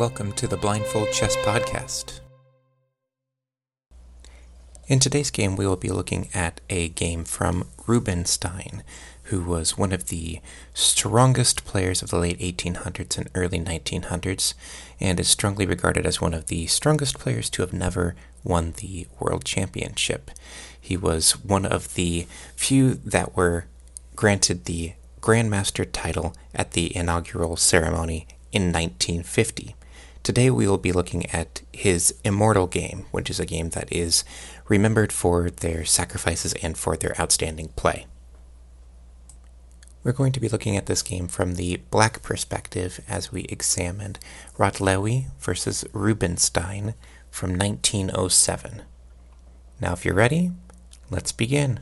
welcome to the Blindfold Chess Podcast. In today's game, we will be looking at a game from Rubinstein, who was one of the strongest players of the late 1800s and early 1900s, and is strongly regarded as one of the strongest players to have never won the World Championship. He was one of the few that were granted the Grandmaster title at the inaugural ceremony in 1950. Today we will be looking at his Immortal game, which is a game that is remembered for their sacrifices and for their outstanding play. We're going to be looking at this game from the black perspective as we examined Rotlewi versus Rubinstein from 1907. Now, if you're ready, let's begin.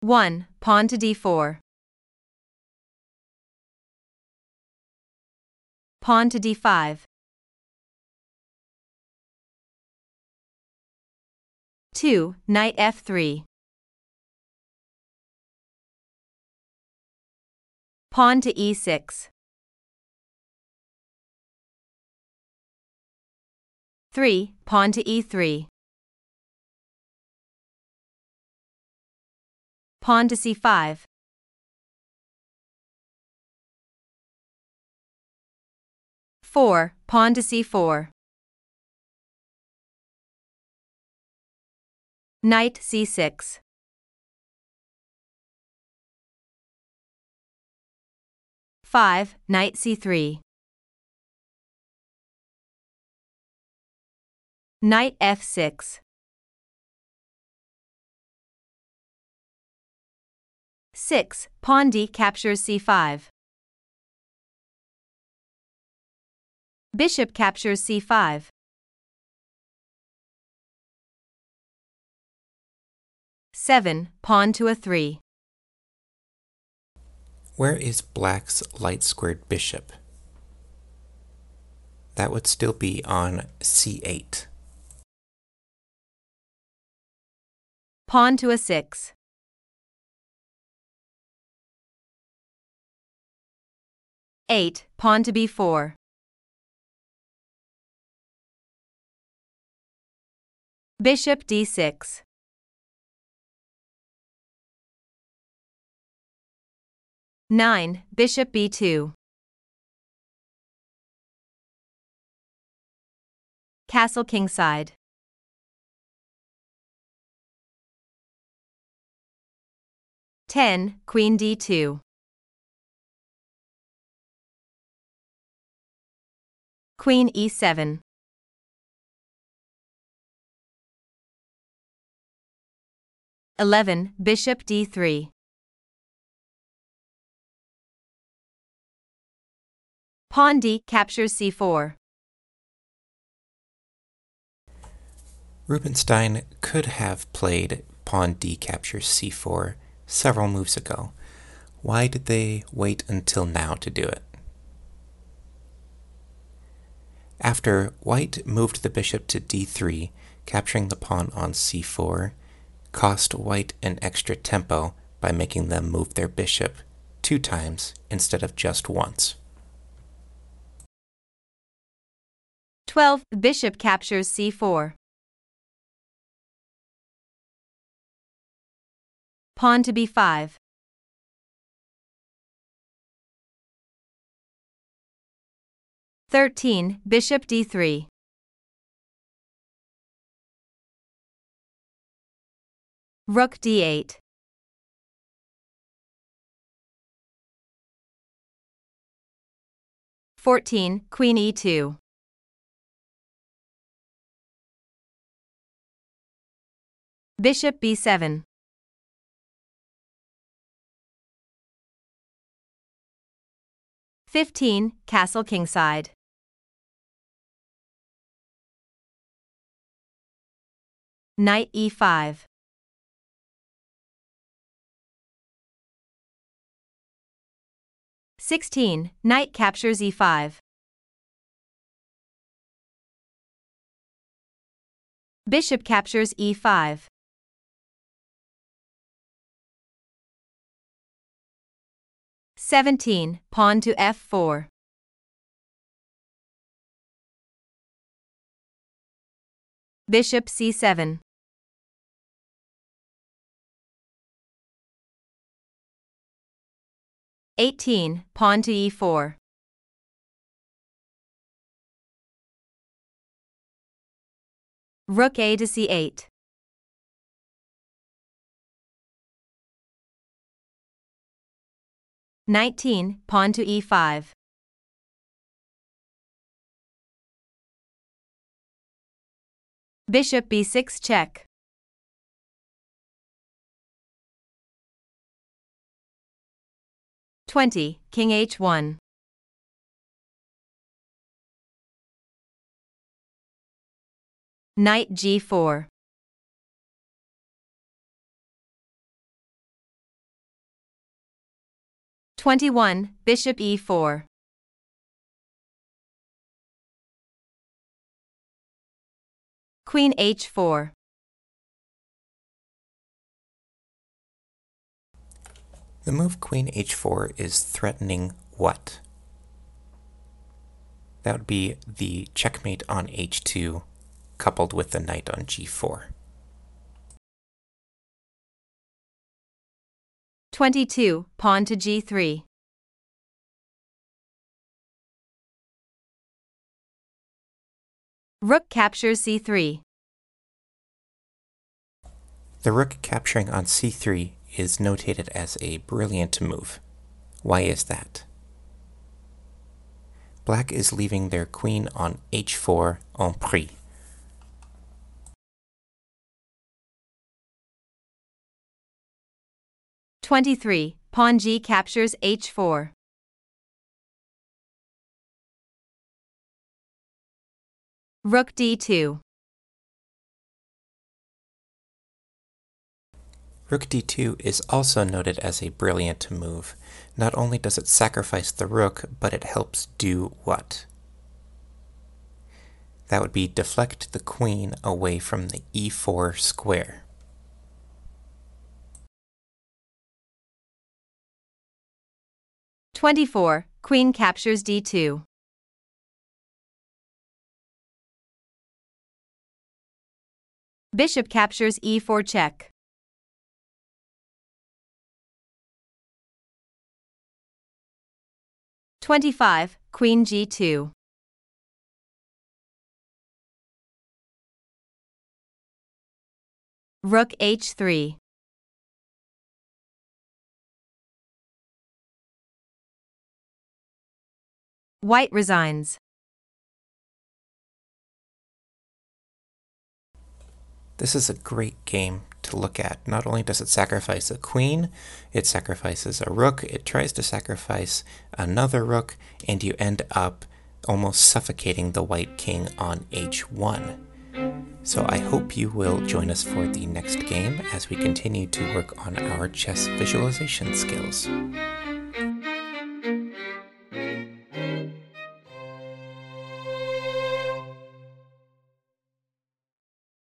1. Pawn to d4. Pawn to d5. 2. Knight f3. Pawn to e6. 3. Pawn to e3. Pawn to c5. Four, pawn to c4. Knight c6. Five, knight c3. Knight f6. 6. Pawn d captures c5. Bishop captures c5. Seven, pawn to a three. Where is black's light squared bishop? That would still be on c8. Pawn to a six. Eight, pawn to b4. Bishop d6. Nine, Bishop b2. Castle kingside. Ten, Queen d2. Queen e7. Eleven, Bishop d3. Pawn d captures c4. Rubinstein could have played pawn d captures c4 several moves ago. Why did they wait until now to do it? After white moved the bishop to d3, capturing the pawn on c4, cost white an extra tempo by making them move their bishop two times instead of just once. 12. Bishop captures c4. Pawn to b5. Thirteen, Bishop d3. Rook d8. Fourteen, Queen e2. Bishop b7. Fifteen, Castle kingside. Knight e5. 16. Knight captures e5. Bishop captures e5. Seventeen, pawn to f4. Bishop c7. Eighteen, pawn to e4. Rook a to c8. Nineteen, pawn to e5. Bishop b6 check. Twenty, king h1. Knight g4. Twenty-one, bishop e4. Queen h4. The move queen h4 is threatening what? That would be the checkmate on h2 coupled with the knight on g4. Twenty-two, pawn to g3. Rook captures c3. The rook capturing on c3 is notated as a brilliant move. Why is that? Black is leaving their queen on h4 en prise. Twenty-three, pawn g captures h4. Rook d2. Rook d2 is also noted as a brilliant move. Not only does it sacrifice the rook, but it helps do what? That would be deflect the queen away from the e4 square. Twenty-four, queen captures d2. Bishop captures e4 check. Twenty-five, queen g2. Rook h3. White resigns. This is a great game to look at. Not only does it sacrifice a queen, it sacrifices a rook, it tries to sacrifice another rook, and you end up almost suffocating the white king on h1. So I hope you will join us for the next game as we continue to work on our chess visualization skills.